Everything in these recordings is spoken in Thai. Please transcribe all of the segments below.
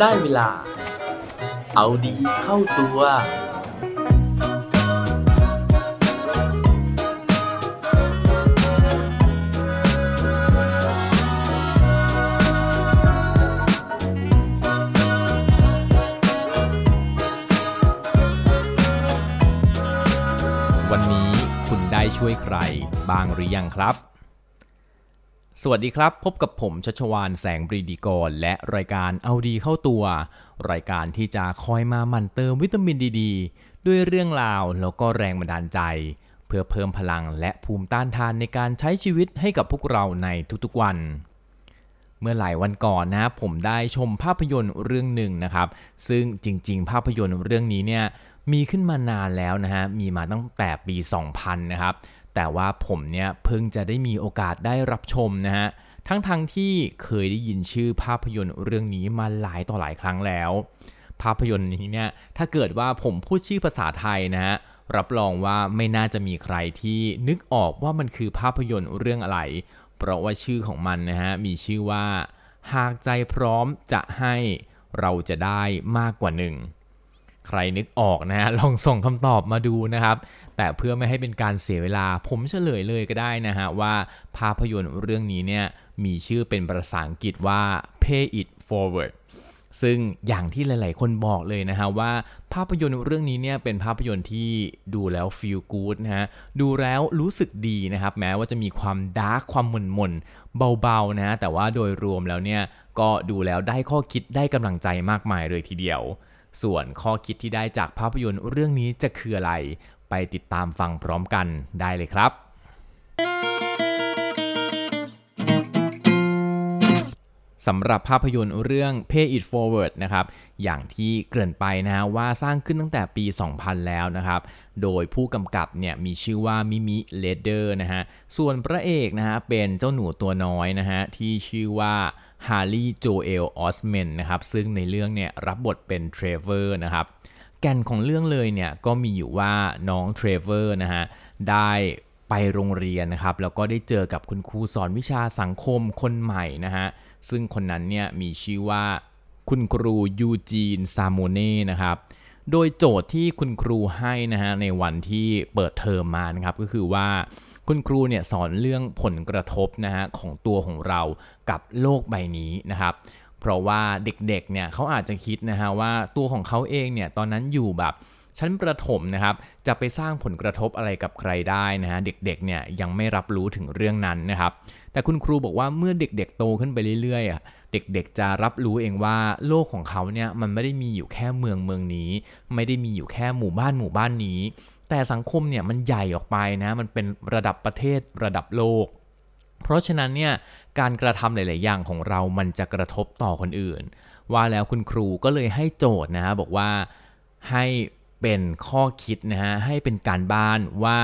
ได้เวลา เอาดีเข้าตัว วันนี้คุณได้ช่วยใครบ้างหรือยังครับ สวัสดีครับ พบกับผมชัชวานแสงปรีดีกร และรายการเอาดีเข้าตัว รายการที่จะคอยมาหมั่นเติมวิตามินดีดด้วยเรื่องราวแล้วก็แรงบันดาลใจ เพื่อเพิ่มพลังและภูมิต้านทานในการใช้ชีวิตให้กับพวกเราในทุกๆวัน เมื่อหลายวันก่อนนะผมได้ชมภาพยนตร์เรื่องหนึ่งนะครับ ซึ่งจริง ๆ ภาพยนตร์เรื่องนี้เนี่ยมีขึ้นมานานแล้วนะฮะมีมาตั้งแต่ปี 2000 นะครับ แต่ว่าผมเนี่ยเพิ่งจะได้มีโอกาสได้รับชมนะฮะทั้งๆทที่เคยได้ยินชื่อภาพยนตร์เรื่องนี้มาหลายต่อหลายครั้งแล้ว ภาพยนตร์นี้เนี่ยถ้าเกิดว่าผมพูดชื่อภาษาไทยนะฮะรับรองว่าไม่น่าจะมีใครที่นึกออกว่ามันคือภาพยนตร์เรื่องอะไร เพราะว่าชื่อของมันนะฮะมีชื่อว่า หากใจพร้อมจะให้เราจะได้มากกว่าหนึ่ง ใครนึกออกนะฮะลองส่งคำตอบมาดูนะครับ แต่เพื่อไม่ให้เป็นการเสียเวลา ผมเฉลยเลยก็ได้นะฮะว่าภาพยนตร์เรื่องนี้เนี่ยมีชื่อเป็นภาษาอังกฤษว่า Pay It Forward ซึ่งอย่างที่หลาย ๆ คนบอกเลยนะฮะว่าภาพยนตร์เรื่องนี้เนี่ยเป็นภาพยนตร์ที่ดูแล้ว feel good นะฮะดูแล้วรู้สึกดีนะครับแม้ว่าจะมีความดาร์กความหม่นหม่นๆเบา ๆ นะฮะแต่ว่าโดยรวมแล้วเนี่ยก็ดูแล้วได้ข้อคิดได้กำลังใจมากมายเลยทีเดียว ส่วนข้อคิดที่ได้จากภาพยนตร์เรื่องนี้จะคืออะไร ไปติดตามฟังพร้อมกันได้เลยครับ สำหรับภาพยนตร์เรื่อง Pay It Forward นะครับ อย่างที่เกริ่นไปนะฮะว่าสร้างขึ้นตั้งแต่ปี 2000 แล้วนะครับ โดยผู้กำกับเนี่ยมีชื่อว่ามิมิเลเดอร์นะฮะ ส่วนพระเอกนะฮะเป็นเจ้าหนูตัวน้อยนะฮะที่ชื่อว่าฮาร์ลีย์โจเอลออสเมนนะครับ ซึ่งในเรื่องเนี่ยรับบทเป็นเทรเวอร์นะครับ แก่นของเรื่องเลยเนี่ยก็มีอยู่ว่าน้องเทรเวอร์นะฮะได้ไปโรงเรียนนะครับแล้วก็ได้เจอกับคุณครูสอนวิชาสังคมคนใหม่นะฮะ ซึ่งคนนั้นเนี่ยมีชื่อว่าคุณครูยูจีนซาโมเน่นะครับ โดยโจทย์ที่คุณครูให้นะฮะในวันที่เปิดเทอมมานะครับก็คือว่าคุณครูเนี่ยสอนเรื่องผลกระทบนะฮะของตัวของเรากับโลกใบนี้นะครับ เพราะว่าเด็กๆเนี่ยเขาอาจจะคิดนะฮะว่าตัวของเขาเองเนี่ยตอนนั้นอยู่แบบชั้นประถมนะครับจะไปสร้างผลกระทบอะไรกับใครได้นะฮะเด็กๆเนี่ยยังไม่รับรู้ถึงเรื่องนั้นนะครับ แต่คุณครูบอกว่าเมื่อเด็กๆโตขึ้นไปเรื่อยๆอะเด็กๆจะรับรู้เองว่าโลกของเขาเนี่ยมันไม่ได้มีอยู่แค่เมืองเมืองนี้ ไม่ได้มีอยู่แค่หมู่บ้านหมู่บ้านนี้ แต่สังคมเนี่ยมันใหญ่ออกไปนะมันเป็นระดับประเทศระดับโลก เพราะฉะนั้นเนี่ยการกระทำหลาย ๆ อย่างของเรามันจะกระทบต่อคนอื่น ว่าแล้วคุณครูก็เลยให้โจทย์นะฮะบอกว่าให้เป็นข้อคิดนะฮะให้เป็นการบ้านว่า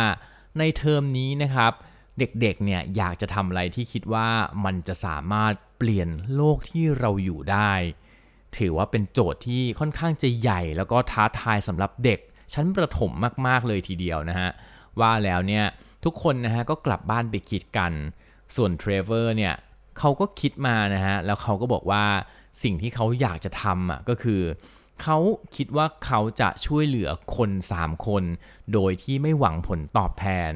ในเทอมนี้นะครับ เด็กๆเนี่ยอยากจะทำอะไรที่คิดว่ามันจะสามารถเปลี่ยนโลกที่เราอยู่ได้ ถือว่าเป็นโจทย์ที่ค่อนข้างจะใหญ่ แล้วก็ท้าทายสำหรับเด็ก ชั้นประถมมากๆเลยทีเดียวนะฮะว่าแล้วเนี่ยทุกคนนะฮะก็กลับบ้านไปคิดกัน ส่วนเทรเวอร์เนี่ยเขาก็คิดมานะฮะแล้วเขาก็บอกว่าสิ่งที่เขาอยากจะทำอะก็คือเขาคิดว่าเขาจะช่วยเหลือคน 3 คน โดยที่ไม่หวังผลตอบแทน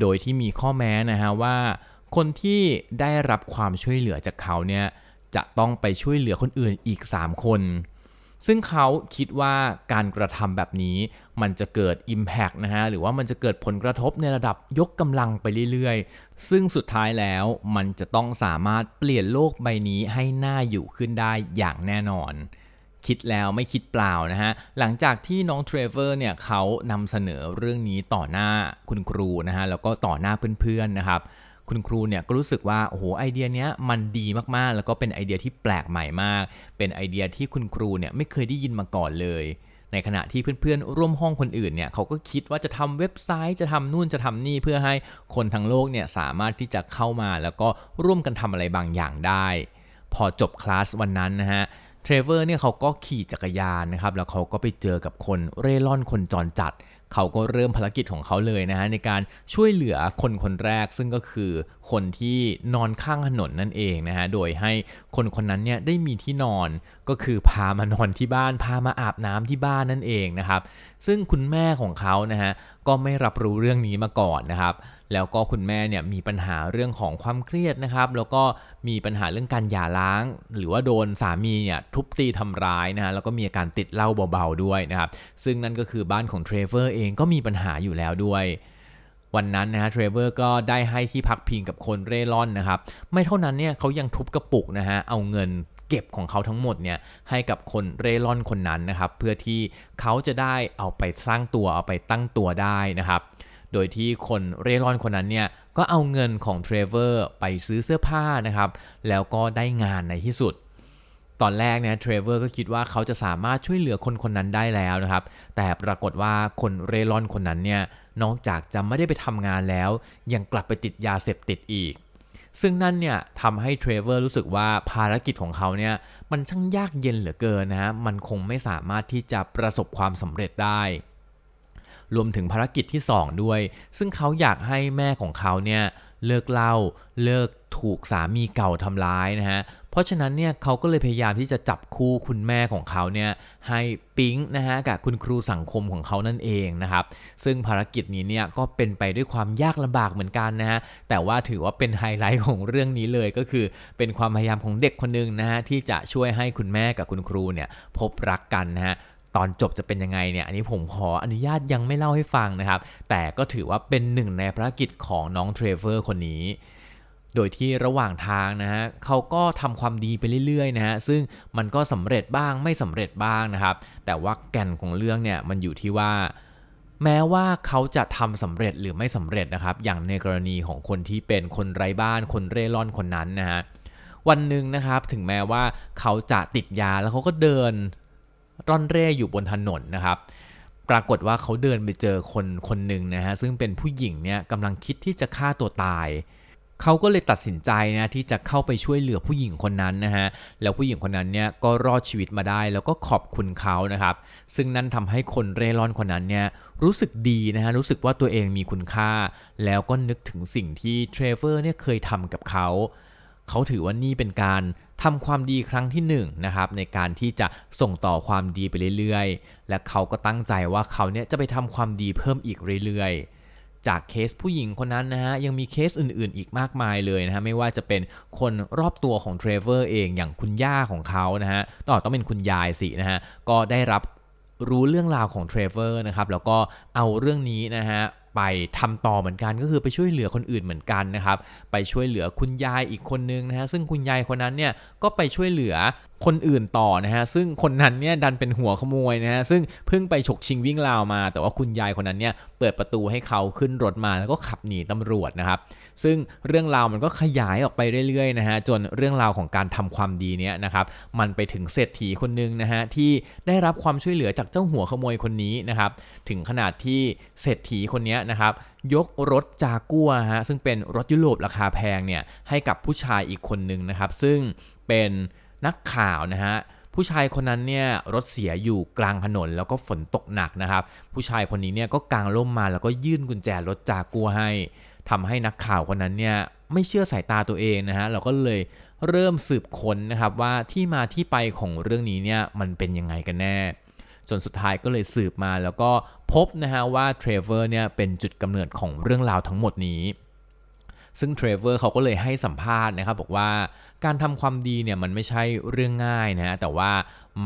โดยที่มีข้อแม้นะฮะว่า คนที่ได้รับความช่วยเหลือจากเขาเนี่ยจะต้องไปช่วยเหลือคนอื่นอีก 3 คน ซึ่งเขาคิดว่าการกระทำแบบนี้มันจะเกิด Impact นะฮะหรือว่ามันจะเกิดผลกระทบในระดับยกกำลังไปเรื่อยๆ ซึ่งสุดท้ายแล้วมันจะต้องสามารถเปลี่ยนโลกใบนี้ให้หน่าอยู่ขึ้นได้อย่างแน่นอน คิดแล้วไม่คิดเปล่านะฮะ หลังจากที่น้องเทรเวอร์เนี่ยเขานำเสนอเรื่องนี้ต่อหน้าคุณครูนะฮะ แล้วก็ต่อหน้าเพื่อนๆนะครับ คุณครูเนี่ยก็รู้สึกว่า โอ้โห ไอเดียเนี้ยมันดีมากๆ แล้วก็เป็นไอเดียที่แปลกใหม่มาก เป็นไอเดียที่คุณครูเนี่ยไม่เคยได้ยินมาก่อนเลย ในขณะที่เพื่อนๆ ร่วมห้องคนอื่นเนี่ยเขาก็คิดว่าจะทำเว็บไซต์ จะทำนู่นจะทำนี่เพื่อให้คนทั้งโลกเนี่ยสามารถที่จะเข้ามาแล้วก็ร่วมกันทำอะไรบางอย่างได้ พอจบคลาสวันนั้นนะฮะ ทรเวอร์เนี่ยเขาก็ขี่จักรยานนะครับ แล้วเขาก็ไปเจอกับคนเร่ร่อนคนจรจัด เขาก็เริ่มภารกิจของเขาเลยนะฮะในการช่วยเหลือคนคนแรก ซึ่งก็คือคนที่นอนข้างถนนนั่นเองนะฮะ โดยให้คนคนนั้นเนี่ยได้มีที่นอนก็คือพามานอนที่บ้าน พามาอาบน้ำที่บ้านนั่นเองนะครับ ซึ่งคุณแม่ของเขานะฮะก็ไม่รับรู้เรื่องนี้มาก่อนนะครับ แล้วก็คุณแม่เนี่ยมีปัญหาเรื่องของความเครียดนะครับแล้วก็มีปัญหาเรื่องการหย่าร้าง หรือว่าโดนสามีเนี่ยทุบตีทำร้ายนะฮะแล้วก็มีอาการติดเหล้าเบาๆด้วยนะครับซึ่งนั่นก็คือบ้านของเทรเวอร์เองก็มีปัญหาอยู่แล้วด้วยวันนั้นนะฮะเทรเวอร์ก็ได้ให้ที่พักพิงกับคนเร่ร่อนนะครับ ไม่เท่านั้นเนี่ยเขายังทุบกระปุกนะฮะเอาเงินเก็บของเขาทั้งหมดเนี่ยให้กับคนเร่ร่อนคนนั้นนะครับ เพื่อที่เขาจะได้เอาไปสร้างตัวเอาไปตั้งตัวได้นะครับ โดยที่คนเร่ร่อนคนนั้นเนี่ยก็เอาเงินของเทรเวอร์ไปซื้อเสื้อผ้านะครับ แล้วก็ได้งานในที่สุด ตอนแรกเนี่ยเทรเวอร์ก็คิดว่าเขาจะสามารถช่วยเหลือคนคนนั้นได้แล้วนะครับ แต่ปรากฏว่าคนเร่ร่อนคนนั้นเนี่ยนอกจากจะไม่ได้ไปทำงานแล้ว ยังกลับไปติดยาเสพติดอีกซึ่งนั่นเนี่ยทำให้เทรเวอร์รู้สึกว่าภารกิจของเขาเนี่ยมันช่างยากเย็นเหลือเกินนะฮะ มันคงไม่สามารถที่จะประสบความสำเร็จได้ รวมถึงภารกิจที่ 2 ด้วย ซึ่งเขาอยากให้แม่ของเขาเนี่ยเลิกเหล้าเลิกถูกสามีเก่าทำร้ายนะฮะ เพราะฉะนั้นเนี่ยเขาก็เลยพยายามที่จะจับคู่คุณแม่ของเขาเนี่ยให้ปิ๊งนะฮะกับคุณครูสังคมของเขานั่นเองนะครับ ซึ่งภารกิจนี้เนี่ยก็เป็นไปด้วยความยากลำบากเหมือนกันนะฮะ แต่ว่าถือว่าเป็นไฮไลท์ของเรื่องนี้เลยก็คือ เป็นความพยายามของเด็กคนหนึ่งนะฮะที่จะช่วยให้คุณแม่กับคุณครูเนี่ยพบรักกันนะฮะ ตอนจบจะเป็นยังไงเนี่ยอันนี้ผมขออนุญาตยังไม่เล่าให้ฟังนะครับ แต่ก็ถือว่าเป็นหนึ่งในภารกิจของน้องเทรเวอร์คนนี้โดยที่ระหว่างทางนะฮะเขาก็ทำความดีไปเรื่อยๆนะฮะซึ่งมันก็สำเร็จบ้างไม่สำเร็จบ้างนะครับ แต่ว่าแก่นของเรื่องเนี่ยมันอยู่ที่ว่า แม้ว่าเขาจะทำสำเร็จหรือไม่สำเร็จนะครับ อย่างในกรณีของคนที่เป็นคนไร้บ้านคนเร่ร่อนคนนั้นนะฮะวันหนึ่งนะครับถึงแม้ว่าเขาจะติดยาแล้วเขาก็เดิน ร่อนเร่อยู่บนถนนนะครับปรากฏว่าเขาเดินไปเจอคนคนหนึ่งนะฮะซึ่งเป็นผู้หญิงเนี่ยกำลังคิดที่จะฆ่าตัวตาย เขาก็เลยตัดสินใจนะที่จะเข้าไปช่วยเหลือผู้หญิงคนนั้นนะฮะแล้วผู้หญิงคนนั้นเนี่ยก็รอดชีวิตมาได้ แล้วก็ขอบคุณเขานะครับ ซึ่งนั่นทำให้คนเร่ร่อนคนนั้นเนี่ยรู้สึกดีนะฮะรู้สึกว่าตัวเองมีคุณค่า แล้วก็นึกถึงสิ่งที่เทรเวอร์เนี่ยเคยทำกับเขา เขาถือว่านี่เป็นการ ทำความดีครั้งที่1นะครับในการที่จะส่งต่อความดีไปเรื่อยๆ และเขาก็ตั้งใจว่าเขาเนี่ยจะไปทำความดีเพิ่มอีกเรื่อยๆจากเคสผู้หญิงคนนั้นนะฮะยังมีเคสอื่นๆ อีกมากมายเลยนะฮะไม่ว่าจะเป็นคนรอบตัวของเทรเวอร์เองอย่างคุณย่าของเขานะฮะต่อต้องเป็นคุณยายสินะฮะก็ได้รับรู้เรื่องราวของเทรเวอร์นะครับแล้วก็เอาเรื่องนี้นะฮะ ไปทำต่อเหมือนกันก็คือไปช่วยเหลือคนอื่นเหมือนกันนะครับ ไปช่วยเหลือคุณยายอีกคนนึงนะฮะซึ่งคุณยายคนนั้นเนี่ยก็ไปช่วยเหลือ คนอื่นต่อนะฮะ ซึ่งคนนั้นเนี่ยดันเป็นหัวขโมยนะฮะ ซึ่งเพิ่งไปฉกชิงวิ่งราวมา แต่ว่าคุณยายคนนั้นเนี่ยเปิดประตูให้เขาขึ้นรถมาแล้วก็ขับหนีตำรวจนะครับ ซึ่งเรื่องราวมันก็ขยายออกไปเรื่อยๆนะฮะ จนเรื่องราวของการทำความดีเนี้ยนะครับ มันไปถึงเศรษฐีคนนึงนะฮะที่ได้รับความช่วยเหลือจากเจ้าหัวขโมยคนนี้นะครับ ถึงขนาดที่เศรษฐีคนนี้นะครับยกรถจากัวฮะซึ่งเป็นรถยุโรปราคาแพงเนี่ยให้กับผู้ชายอีกคนนึงนะครับ ซึ่งเป็น นักข่าวนะฮะผู้ชายคนนั้นเนี่ยรถเสียอยู่กลางถนนแล้วก็ฝนตกหนักนะครับ ผู้ชายคนนี้เนี่ยก็กางร่มมาแล้วก็ยื่นกุญแจรถจากัวให้ทำให้นักข่าวคนนั้นเนี่ยไม่เชื่อสายตาตัวเองนะฮะเราก็เลยเริ่มสืบค้นนะครับว่าที่มาที่ไปของเรื่องนี้เนี่ยมันเป็นยังไงกันแน่จนสุดท้ายก็เลยสืบมาแล้วก็พบนะฮะว่าเทรเวอร์เนี่ยเป็นจุดกำเนิดของเรื่องราวทั้งหมดนี้ ซึ่งเทรเวอร์เขาก็เลยให้สัมภาษณ์นะครับบอกว่าการทำความดีเนี่ยมันไม่ใช่เรื่องง่ายนะแต่ว่า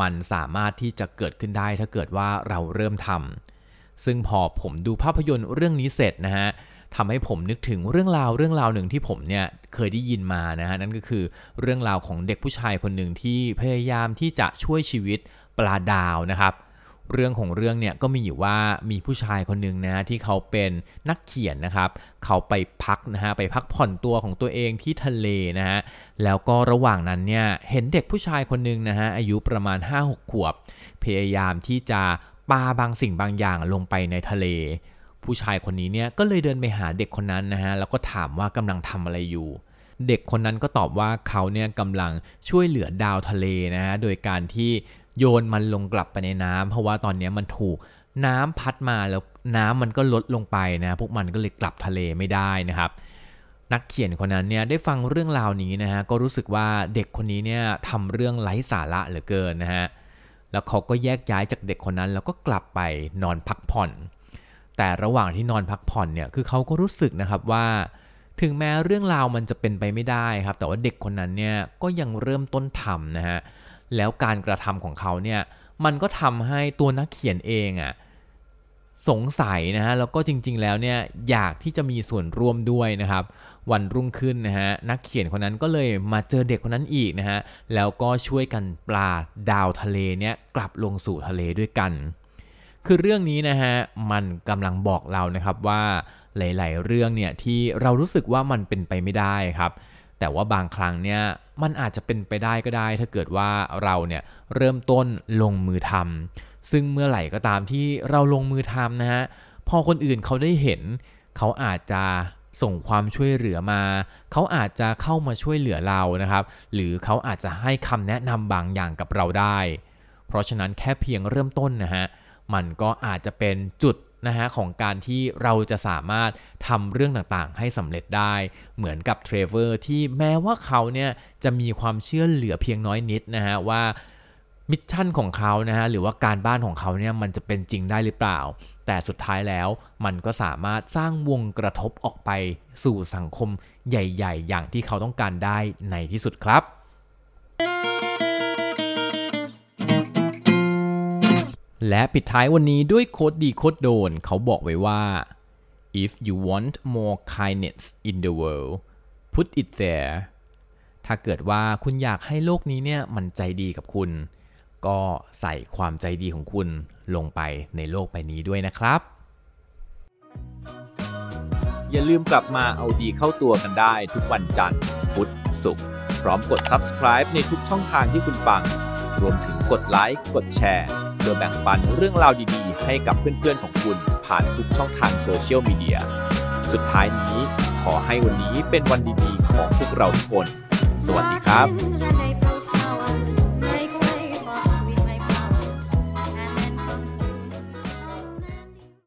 มันสามารถที่จะเกิดขึ้นได้ถ้าเกิดว่าเราเริ่มทำซึ่งพอผมดูภาพยนตร์เรื่องนี้เสร็จนะฮะทำให้ผมนึกถึงเรื่องราวเรื่องราวหนึ่งที่ผมเนี่ยเคยได้ยินมานะฮะนั่นก็คือเรื่องราวของเด็กผู้ชายคนหนึ่งที่พยายามที่จะช่วยชีวิตปลาดาวนะครับเเรื่องของเรื่องเนี่ยก็มีอยู่ว่ามีผู้ชายคนหนึ่งนะที่เขาเป็นนักเขียนนะครับ เขาไปพักนะฮะไปพักผ่อนตัวของตัวเองที่ทะเลนะฮะแล้วก็ระหว่างนั้นเนี่ยเห็นเด็กผู้ชายคนหนึ่งนะฮะอายุประมาณ 5-6 ขวบ พยายามที่จะปาบางสิ่งบางอย่างลงไปในทะเล ผู้ชายคนนี้เนี่ยก็เลยเดินไปหาเด็กคนนั้นนะฮะแล้วก็ถามว่ากำลังทำอะไรอยู่เด็กคนนั้นก็ตอบว่าเขาเนี่ยกำลังช่วยเหลือดาวทะเลนะฮะ โดยการที่ โยนมันลงกลับไปในน้ำเพราะว่าตอนนี้มันถูกน้ำพัดมาแล้วน้ำมันก็ลดลงไปนะพวกมันก็เลยกลับทะเลไม่ได้นะครับ นักเขียนคนนั้นเนี่ยได้ฟังเรื่องราวนี้นะฮะก็รู้สึกว่าเด็กคนนี้เนี่ยทำเรื่องไร้สาระเหลือเกินนะฮะแล้วเขาก็แยกย้ายจากเด็กคนนั้น แล้วก็กลับไปนอนพักผ่อน แต่ระหว่างที่นอนพักผ่อนเนี่ยคือเขาก็รู้สึกนะครับว่า ถึงแม้เรื่องราวมันจะเป็นไปไม่ได้ครับ แต่ว่าเด็กคนนั้นเนี่ยก็ยังเริ่มต้นทำนะฮะ แล้วการกระทำของเขาเนี่ยมันก็ทำให้ตัวนักเขียนเองอะ่ะสงสัยนะฮะแล้วก็จริง ๆ แล้วเนี่ยอยากที่จะมีส่วนร่วมด้วยนะครับ วันรุ่งขึ้นนะฮะนักเขียนคนนั้นก็เลยมาเจอเด็กคนนั้นอีกนะฮะแล้วก็ช่วยกันปลาดาวทะเลเนี่ยกลับลงสู่ทะเลด้วยกัน คือเรื่องนี้นะฮะมันกำลังบอกเรานะครับว่าหลาย ๆ เรื่องเนี่ยที่เรารู้สึกว่ามันเป็นไปไม่ได้ครับ แต่ว่าบางครั้งเนี่ยมันอาจจะเป็นไปได้ก็ได้ ถ้าเกิดว่าเราเนี่ยเริ่มต้นลงมือทำซึ่งเมื่อไหร่ก็ตามที่เราลงมือทำนะฮะพอคนอื่นเขาได้เห็น เขาอาจจะส่งความช่วยเหลือมา เขาอาจจะเข้ามาช่วยเหลือเรานะครับ หรือเขาอาจจะให้คำแนะนำบางอย่างกับเราได้ เพราะฉะนั้นแค่เพียงเริ่มต้นนะฮะ มันก็อาจจะเป็นจุด นะฮะของการที่เราจะสามารถทำเรื่องต่างๆ ให้สำเร็จได้ เหมือนกับเทรเวอร์ที่แม้ว่าเขาเนี่ยจะมีความเชื่อเหลือเพียงน้อยนิดนะฮะว่า mission ของเขานะฮะหรือว่าการบ้านของเขาเนี่ยมันจะเป็นจริงได้หรือเปล่า แต่สุดท้ายแล้วมันก็สามารถสร้างวงกระทบออกไปสู่สังคมใหญ่ ๆ อย่างที่เขาต้องการได้ในที่สุดครับ และปิดท้ายวันนี้ด้วยโคดดีโคดโดนเขาบอกไว้ว่า if you want more kindness in the world put it there ถ้าเกิดว่าคุณอยากให้โลกนี้เนี่ยมันใจดีกับคุณ ก็ใส่ความใจดีของคุณลงไปในโลกใบนี้ด้วยนะครับ อย่าลืมกลับมาเอาดีเข้าตัวกันได้ทุกวันจันทร์พุธศุกร์พร้อมกด subscribe ในทุกช่องทางที่คุณฟัง รวมถึงกดไลค์กดแชร์ เพื่อแบ่งปันเรื่องราวดีๆ ให้กับเพื่อนๆของคุณผ่านทุกช่องทางโซเชียลมีเดีย สุดท้ายนี้ขอให้วันนี้เป็นวันดีๆ ของพวกเราทุกคน สวัสดีครับ